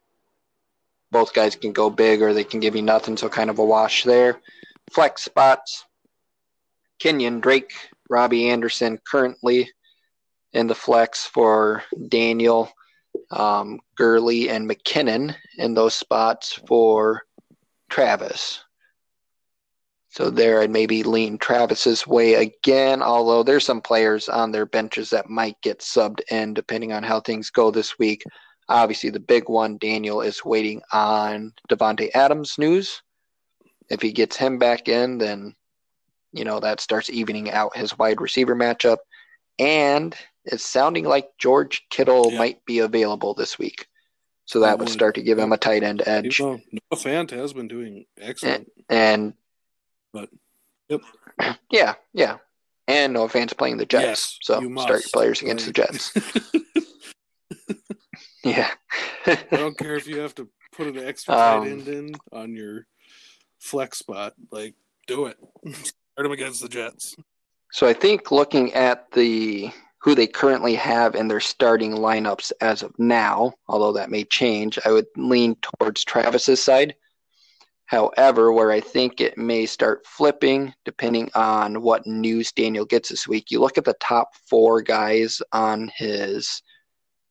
S1: both guys can go big or they can give you nothing, so kind of a wash there. Flex spots, Kenyon Drake, Robbie Anderson currently in the flex for Daniel, um, Gurley, and McKinnon in those spots for Travis. So there I'd maybe lean Travis's way again, although there's some players on their benches that might get subbed in depending on how things go this week. Obviously, the big one, Daniel, is waiting on Davante Adams news. If he gets him back in, then you know that starts evening out his wide receiver matchup. And it's sounding like George Kittle yeah. might be available this week. So that would start to give him a tight end edge.
S2: Noah Fant has been doing excellent.
S1: And, and
S2: but yep. <clears throat>
S1: Yeah, yeah. And Noah Fant's playing the Jets. Yes, so you start your players against the Jets. <laughs> yeah.
S2: I don't care if you have to put an extra tight um, end in on your flex spot. Like, do it. <laughs> Start them against the Jets.
S1: So I think looking at the who they currently have in their starting lineups as of now, although that may change, I would lean towards Travis's side. However, where I think it may start flipping, depending on what news Daniel gets this week, you look at the top four guys on his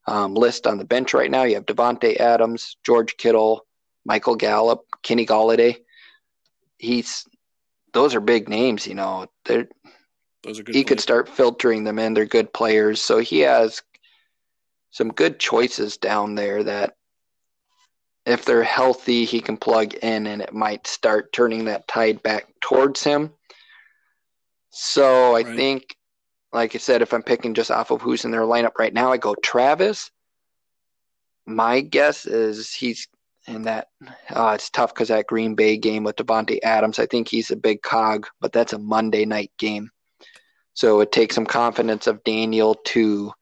S1: um, list on the bench right now. You have Davante Adams, George Kittle, Michael Gallup, Kenny Golladay. He's those are big names, you know. They're those are good. He players. could start filtering them in. They're good players, so he has some good choices down there that if they're healthy, he can plug in and it might start turning that tide back towards him. So I right. think, like I said, if I'm picking just off of who's in their lineup right now, I go Travis. My guess is he's in that. Uh, it's tough because that Green Bay game with Davante Adams, I think he's a big cog, but that's a Monday night game. So it takes some confidence of Daniel to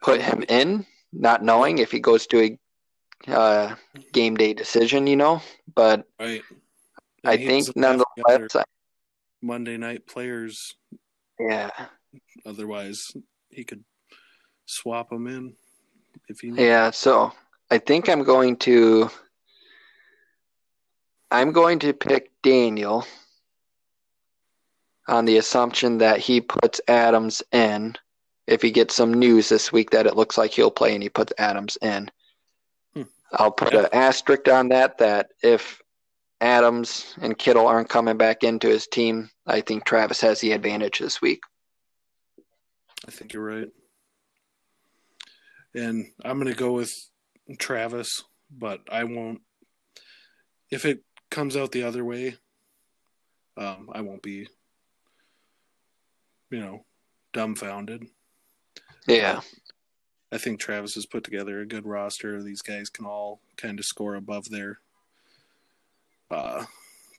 S1: put him in, not knowing if he goes to a uh, game day decision, you know. But right. I think nonetheless,
S2: Monday night players.
S1: Yeah.
S2: Otherwise, he could swap them in if he.
S1: Yeah. So I think I'm going to. I'm going to pick Daniel on the assumption that he puts Adams in. If he gets some news this week that it looks like he'll play and he puts Adams in. I'll put an asterisk on that. That if Adams and Kittle aren't coming back into his team, I think Travis has the advantage this week.
S2: I think you're right. And I'm going to go with Travis, but I won't. If it comes out the other way, um, I won't be, you know, dumbfounded.
S1: Yeah.
S2: I think Travis has put together a good roster. These guys can all kind of score above their uh,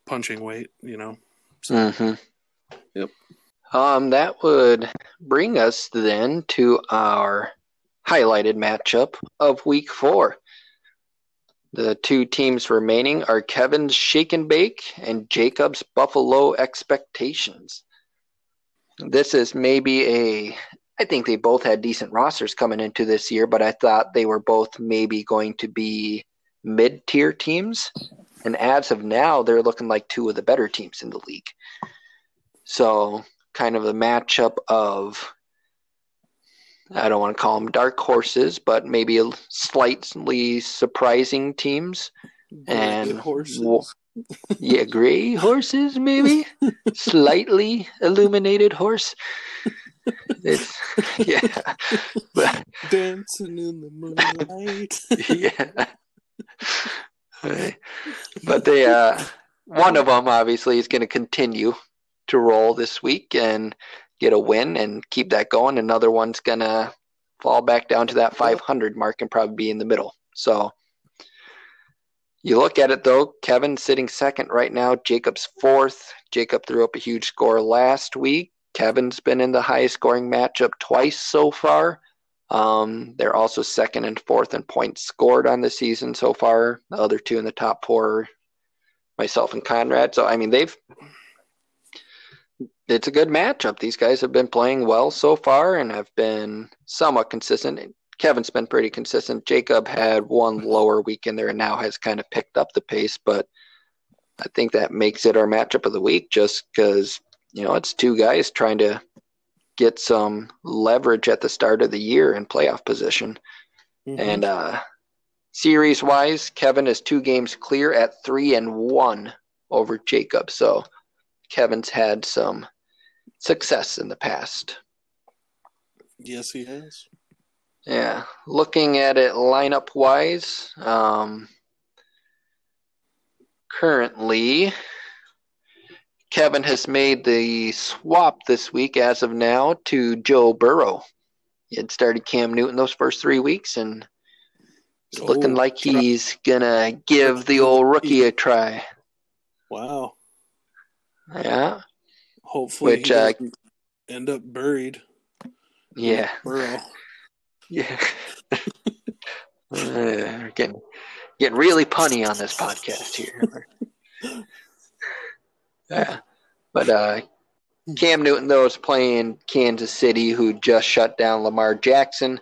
S2: punching weight, you know.
S1: So, mm-hmm. Yep. Um, that would bring us then to our highlighted matchup of Week Four. The two teams remaining are Kevin's Shake and Bake and Jacob's Buffalo Expectations. This is maybe a I think they both had decent rosters coming into this year, but I thought they were both maybe going to be mid tier teams. And as of now, they're looking like two of the better teams in the league. So, kind of a matchup of, I don't want to call them dark horses, but maybe slightly surprising teams. and horses. Yeah, gray horses, maybe? <laughs> slightly illuminated horse it's <laughs> yeah,
S2: but, dancing in the moonlight. <laughs>
S1: yeah, but they uh, one of them obviously is going to continue to roll this week and get a win and keep that going. Another one's going to fall back down to that 500 mark and probably be in the middle. So you look at it though, Kevin sitting second right now, Jacob's fourth. Jacob threw up a huge score last week. Kevin's been in the highest scoring matchup twice so far. Um, they're also second and fourth in points scored on the season so far. The other two in the top four, myself and Conrad. So I mean, they've it's a good matchup. These guys have been playing well so far and have been somewhat consistent. Kevin's been pretty consistent. Jacob had one <laughs> lower week in there and now has kind of picked up the pace, but I think that makes it our matchup of the week just because you know, it's two guys trying to get some leverage at the start of the year in playoff position. Mm-hmm. And uh, series wise, Kevin is two games clear at three and one over Jacob. So Kevin's had some success in the past.
S2: Yes, he has.
S1: Yeah. Looking at it lineup wise, um, currently Kevin has made the swap this week as of now to Joe Burrow. He had started Cam Newton those first three weeks, and it's oh, looking like he's gonna give the old rookie a try.
S2: Wow.
S1: Yeah.
S2: Hopefully, Which, he uh, end up buried.
S1: Yeah. Burrow. Yeah. uh, getting getting really punny on this podcast here. <laughs> Yeah. But uh, Cam Newton, though, is playing Kansas City, who just shut down Lamar Jackson.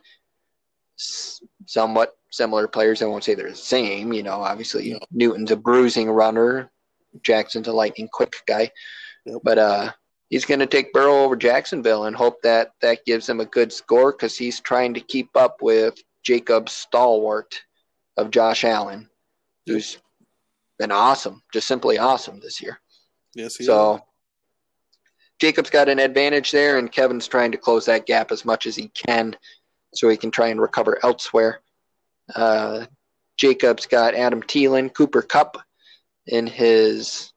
S1: S- somewhat similar players. I won't say they're the same. You know, obviously no. Newton's a bruising runner, Jackson's a lightning quick guy, yep. but uh, he's going to take Burrow over Jacksonville and hope that that gives him a good score because he's trying to keep up with Jacob Stalwart of Josh Allen, who's been awesome, just simply awesome this year.
S2: Yes,
S1: so is. Jacob's got an advantage there, and Kevin's trying to close that gap as much as he can so he can try and recover elsewhere. Uh, Jacob's got Adam Thielen, Cooper Kupp in his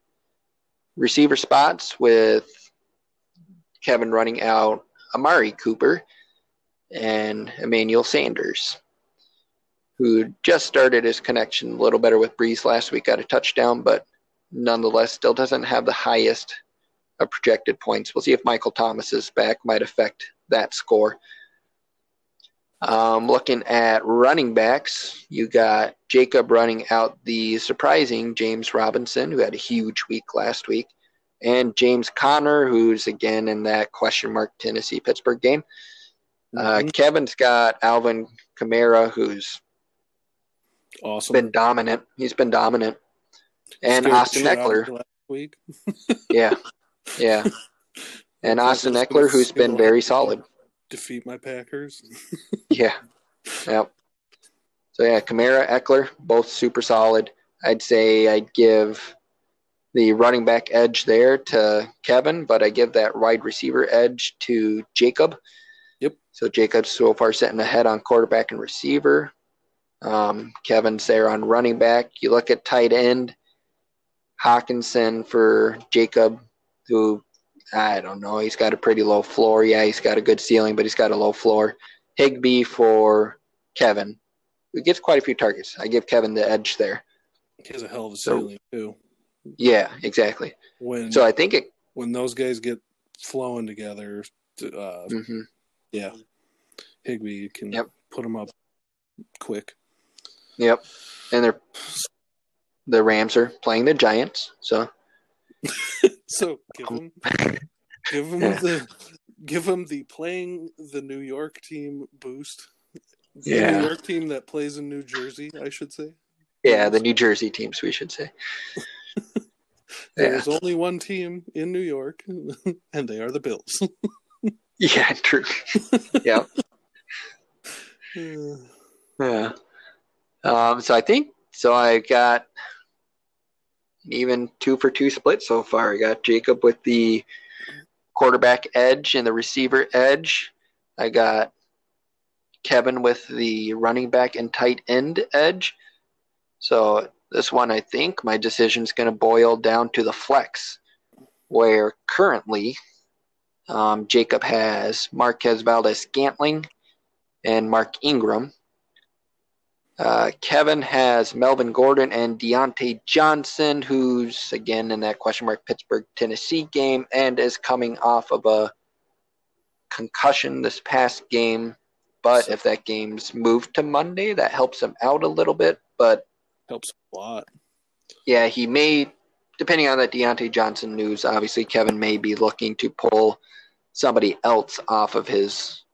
S1: receiver spots with Kevin running out Amari Cooper and Emmanuel Sanders, who just started his connection a little better with Brees last week, got a touchdown, but nonetheless still doesn't have the highest of projected points. We'll see if Michael Thomas's back might affect that score. Um, looking at running backs, you got Jacob running out the surprising James Robinson, who had a huge week last week, and James Conner, who's again in that question mark Tennessee Pittsburgh game. Uh, mm-hmm. Kevin's got Alvin Kamara, who's
S2: awesome,
S1: been dominant. He's been dominant, and Scared Austin Ekeler.
S2: week. <laughs>
S1: yeah, yeah, <laughs> and Austin Ekeler, who's been very solid.
S2: Defeat my Packers. <laughs>
S1: yeah, yep. So yeah, Kamara, Ekeler, both super solid. I'd say I'd give the running back edge there to Kevin, but I give that wide receiver edge to Jacob.
S2: Yep.
S1: So Jacob's so far sitting ahead on quarterback and receiver. Um, Kevin's there on running back. You look at tight end, Hockenson for Jacob, who I don't know. He's got a pretty low floor. Yeah, he's got a good ceiling, but he's got a low floor. Higbee for Kevin, who gets quite a few targets. I give Kevin the edge there.
S2: He has a hell of a ceiling too.
S1: Yeah, exactly.
S2: When
S1: so I think it
S2: when those guys get flowing together, uh,
S1: mm-hmm.
S2: yeah, Higbee can
S1: yep.
S2: put them up quick.
S1: Yep, and they're the Rams are playing the Giants, so <laughs>
S2: so give them give them yeah. the give them the playing the New York team boost. The
S1: yeah.
S2: New York team that plays in New Jersey, I should say.
S1: Yeah, the New Jersey teams, we should say. <laughs>
S2: There's yeah. only one team in New York, <laughs> and they are the Bills. <laughs>
S1: yeah, true. yeah. <sighs> yeah. Um, so I think so. I got even two for two split so far. I got Jacob with the quarterback edge and the receiver edge. I got Kevin with the running back and tight end edge. So this one, I think my decision is going to boil down to the flex, where currently um, Jacob has Marquez Valdes Scantling and Mark Ingram. Uh, Kevin has Melvin Gordon and Diontae Johnson, who's again in that question mark Pittsburgh Tennessee game and is coming off of a concussion this past game. But if that game's moved to Monday, that helps him out a little bit. But
S2: helps a lot.
S1: Yeah, he may, depending on that Diontae Johnson news, obviously Kevin may be looking to pull somebody else off of his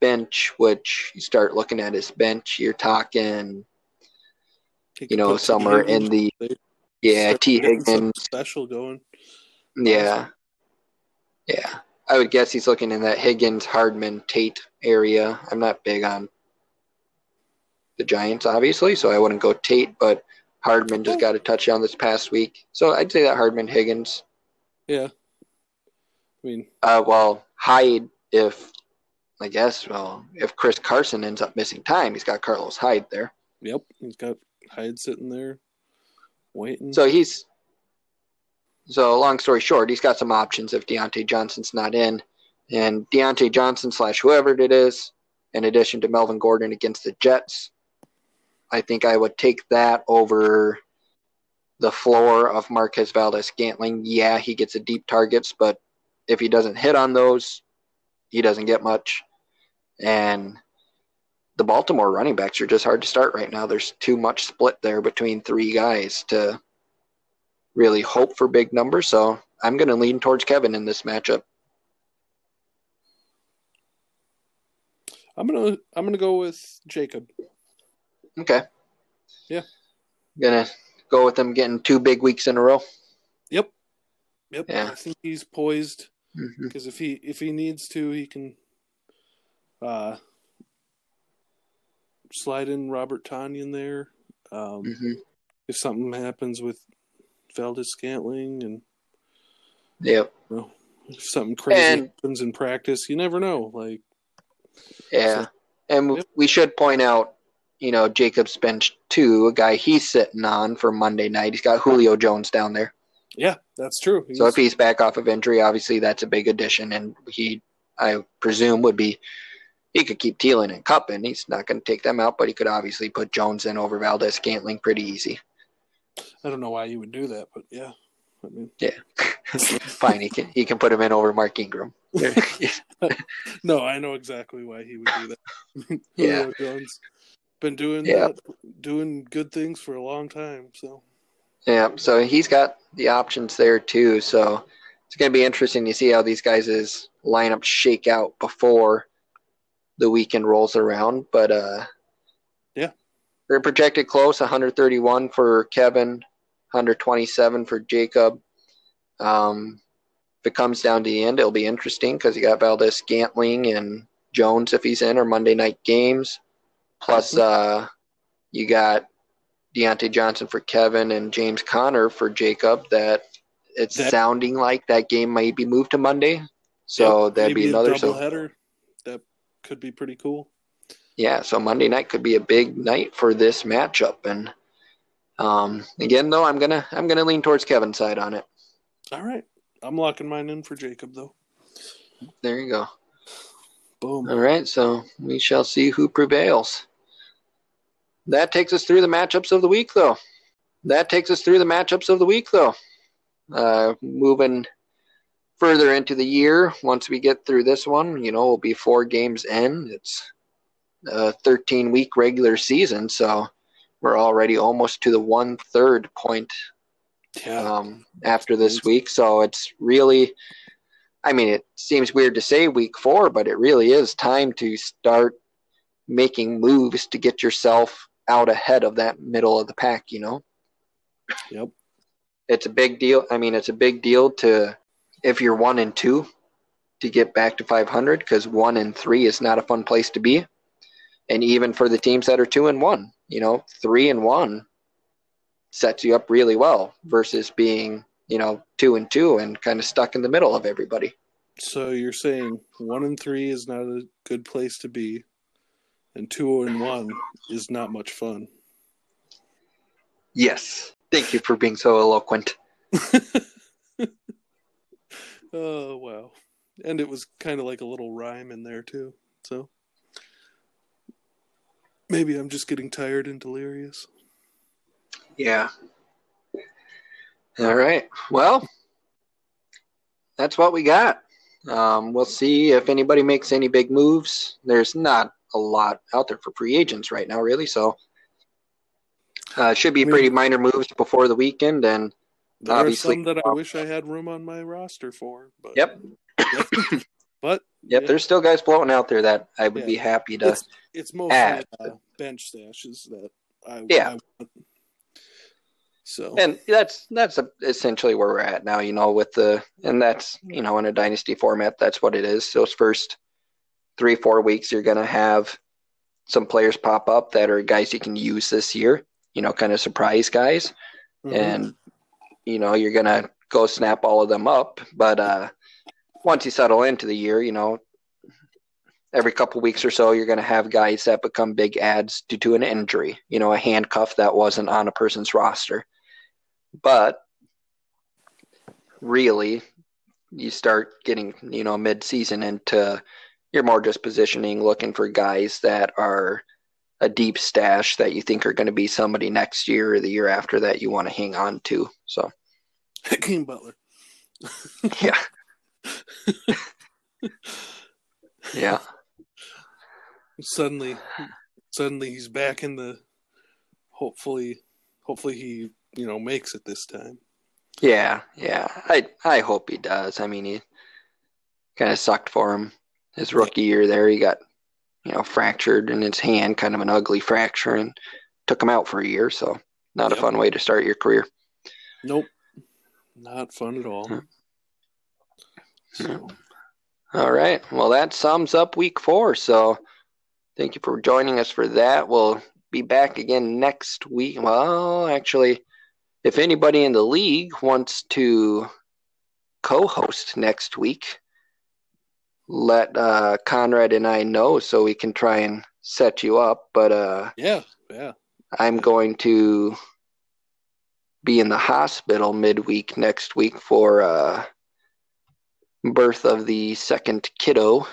S1: bench, which you start looking at his bench, you're talking, you know, somewhere in the, yeah, Tee Higgins.
S2: Special going.
S1: Yeah. Yeah. I would guess he's looking in that Higgins, Hardman, Tate area. I'm not big on the Giants, obviously, so I wouldn't go Tate, but Hardman just got a touchdown this past week. So I'd say that Hardman Higgins.
S2: Yeah. I mean,
S1: uh, well, Hyde, if I guess, well, if Chris Carson ends up missing time, he's got Carlos Hyde there.
S2: Yep, he's got Hyde sitting there waiting.
S1: So he's so long story short, he's got some options if Diontae Johnson's not in, and Diontae Johnson slash whoever it is, in addition to Melvin Gordon against the Jets, I think I would take that over the floor of Marquez Valdes Scantling. Yeah, he gets a deep targets, but if he doesn't hit on those, he doesn't get much. And the Baltimore running backs are just hard to start right now. There's too much split there between three guys to really hope for big numbers. So I'm going to lean towards Kevin in this matchup.
S2: I'm gonna I'm gonna go with Jacob.
S1: Okay.
S2: Yeah.
S1: Gonna go with them getting two big weeks in a row.
S2: Yep. Yep.
S1: Yeah.
S2: I think he's poised
S1: Mm-hmm.
S2: because if he if he needs to, he can uh, slide in Robert Tonyan there. Um,
S1: Mm-hmm.
S2: If something happens with Valdes Scantling and
S1: Yep.
S2: you know, if something crazy
S1: And-
S2: happens in practice, you never know. Like
S1: Yeah.
S2: So-
S1: and
S2: Yep.
S1: we should point out, you know, Jacob's bench two, a guy he's sitting on for Monday night. He's got Julio Jones down there.
S2: yeah, that's true.
S1: So if
S2: He's-
S1: he's back off of injury, obviously that's a big addition, and he, I presume, would be. He could keep Thielen and Kupp. He's not going to take them out, but he could obviously put Jones in over Valdes Scantling pretty easy.
S2: I don't know why you would do that, but yeah. I mean, <laughs>
S1: Fine, he can he can put him in over Mark Ingram. <laughs>
S2: no, I know exactly why he would do that. <laughs>
S1: Yeah.
S2: Jones been doing
S1: Yeah.
S2: that, doing good things for a long time. So
S1: Yeah, so he's got the options there too. So it's going to be interesting to see how these guys' lineups shake out before the weekend rolls around. But uh,
S2: Yeah.
S1: they're projected close 131 for Kevin, 127 for Jacob. Um, if it comes down to the end, it'll be interesting because you got Valdes Scantling and Jones if he's in, or Monday night games. Plus, uh, you got Diontae Johnson for Kevin and James Conner for Jacob. That it's
S2: That-
S1: sounding like that game might be moved to Monday. So
S2: Yep,
S1: that'd be another. So
S2: header. That could be pretty cool.
S1: yeah, so Monday night could be a big night for this matchup. And um, again, though, I'm gonna I'm gonna lean towards Kevin's side on it.
S2: All right, I'm locking mine in for Jacob though.
S1: There you go.
S2: Boom.
S1: All right, so we shall see who prevails. That takes us through the matchups of the week, though. That takes us through the matchups of the week, though. Uh, moving further into the year, once we get through this one, you know, we'll be four games in. It's a 13 week regular season, so we're already almost to the one third point
S2: Yeah.
S1: um, after this week. So it's really, I mean, it seems weird to say week four, but it really is time to start making moves to get yourself out ahead of that middle of the pack, you know?
S2: Yep.
S1: It's a big deal. I mean, it's a big deal to, if you're one and two, to get back to 500 because one and three is not a fun place to be. And even for the teams that are two and one, you know, three and one sets you up really well versus being, you know, two and two and kind of stuck in the middle of everybody.
S2: So you're saying one and three is not a good place to be, and two and one is not much fun.
S1: Yes. Thank you for being so eloquent. <laughs>
S2: Oh wow. And it was kind of like a little rhyme in there too. So maybe I'm just getting tired and delirious.
S1: Yeah. All right. Well, that's what we got. Um, we'll see if anybody makes any big moves. There's not a lot out there for free agents right now, really. So uh, should be pretty minor moves before the weekend. And
S2: There
S1: Obviously.
S2: are some that I wish I had room on my roster for. But
S1: yep, <coughs>
S2: but
S1: yep.
S2: Yeah.
S1: There's still guys floating out there that I would
S2: Yeah.
S1: be happy to.
S2: it's it's mostly
S1: add.
S2: uh, bench stashes that I
S1: Yeah.
S2: I want. So
S1: and that's that's essentially where we're at now you know with the and that's you know in a dynasty format that's what it is those first three four weeks you're going to have some players pop up that are guys you can use this year you know kind of surprise guys
S2: mhm.
S1: and you know you're going to go snap all of them up but uh once you settle into the year you know every couple weeks or so you're going to have guys that become big ads due to an injury you know a handcuff that wasn't on a person's roster but really you start getting you know mid-season into you're more just positioning looking for guys that are a deep stash that you think are going to be somebody next year or the year after that you want to hang on to so <laughs>
S2: Hakeem Butler.
S1: yeah <laughs> yeah
S2: Suddenly, suddenly he's back in the. Hopefully, hopefully he you know makes it this time.
S1: Yeah, yeah. I I hope he does. I mean, he kind of sucked for him his rookie year there. He got you know fractured in his hand, kind of an ugly fracture, and took him out for a year. So not yep. a fun way to start your career.
S2: Nope, not fun at all. Hmm.
S1: So. Hmm. All right. Well, that sums up week four. So thank you for joining us for that. We'll be back again next week. Well, actually, if anybody in the league wants to co host next week, let uh, Conrad and I know so we can try and set you up. But uh,
S2: yeah, yeah,
S1: I'm going to be in the hospital midweek next week for uh, birth of the second kiddo.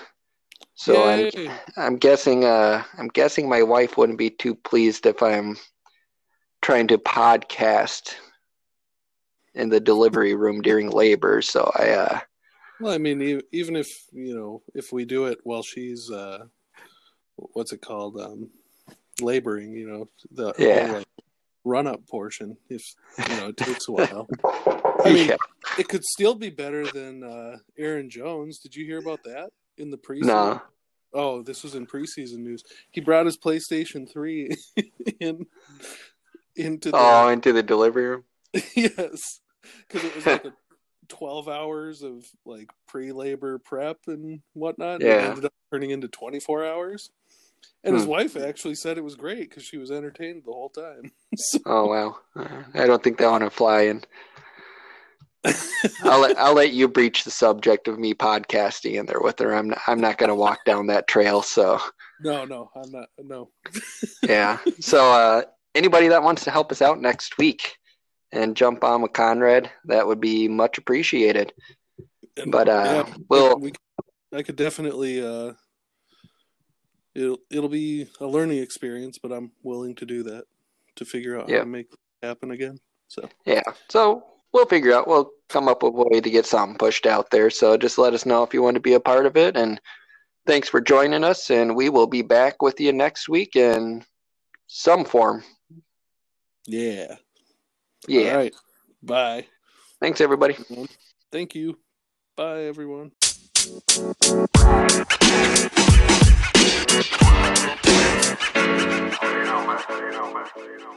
S1: So Yay. I'm I'm guessing uh I'm guessing my wife wouldn't be too pleased if I'm trying to podcast in the delivery room during labor. So I uh
S2: well, I mean, even if you know, if we do it while she's uh, what's it called, um, laboring, you know, the
S1: yeah. like,
S2: run up portion, if you know, it takes a while. <laughs> I mean, yeah. it could still be better than uh, Aaron Jones. Did you hear about that in the preseason?
S1: No.
S2: Oh, this was in preseason news. He brought his PlayStation Three <laughs> in into
S1: the, oh into the delivery room. <laughs>
S2: yes, because it was like a 12 hours of like pre-labor prep and whatnot.
S1: Yeah.
S2: And ended up turning into 24 hours. And hmm. his wife actually said it was great because she was entertained the whole time. <laughs>
S1: so... Oh wow! I don't think that one would fly. And I'll let I'll let you breach the subject of me podcasting in there with her. I'm not, I'm not going to walk down that trail. So
S2: no, no, I'm not. No.
S1: yeah. So uh, anybody that wants to help us out next week, and jump on with Conrad, that would be much appreciated. And, but uh, yeah, we'll. We,
S2: I could definitely. Uh, it'll it'll be a learning experience, but I'm willing to do that to figure out yeah. how to make it happen again. So
S1: yeah, so we'll figure out. We'll come up with a way to get something pushed out there. So just let us know if you want to be a part of it. And thanks for joining us. And we will be back with you next week in some form.
S2: Yeah.
S1: Yeah.
S2: All right. Bye.
S1: Thanks, everybody.
S2: Thank you. Bye, everyone. You know. You know. You know.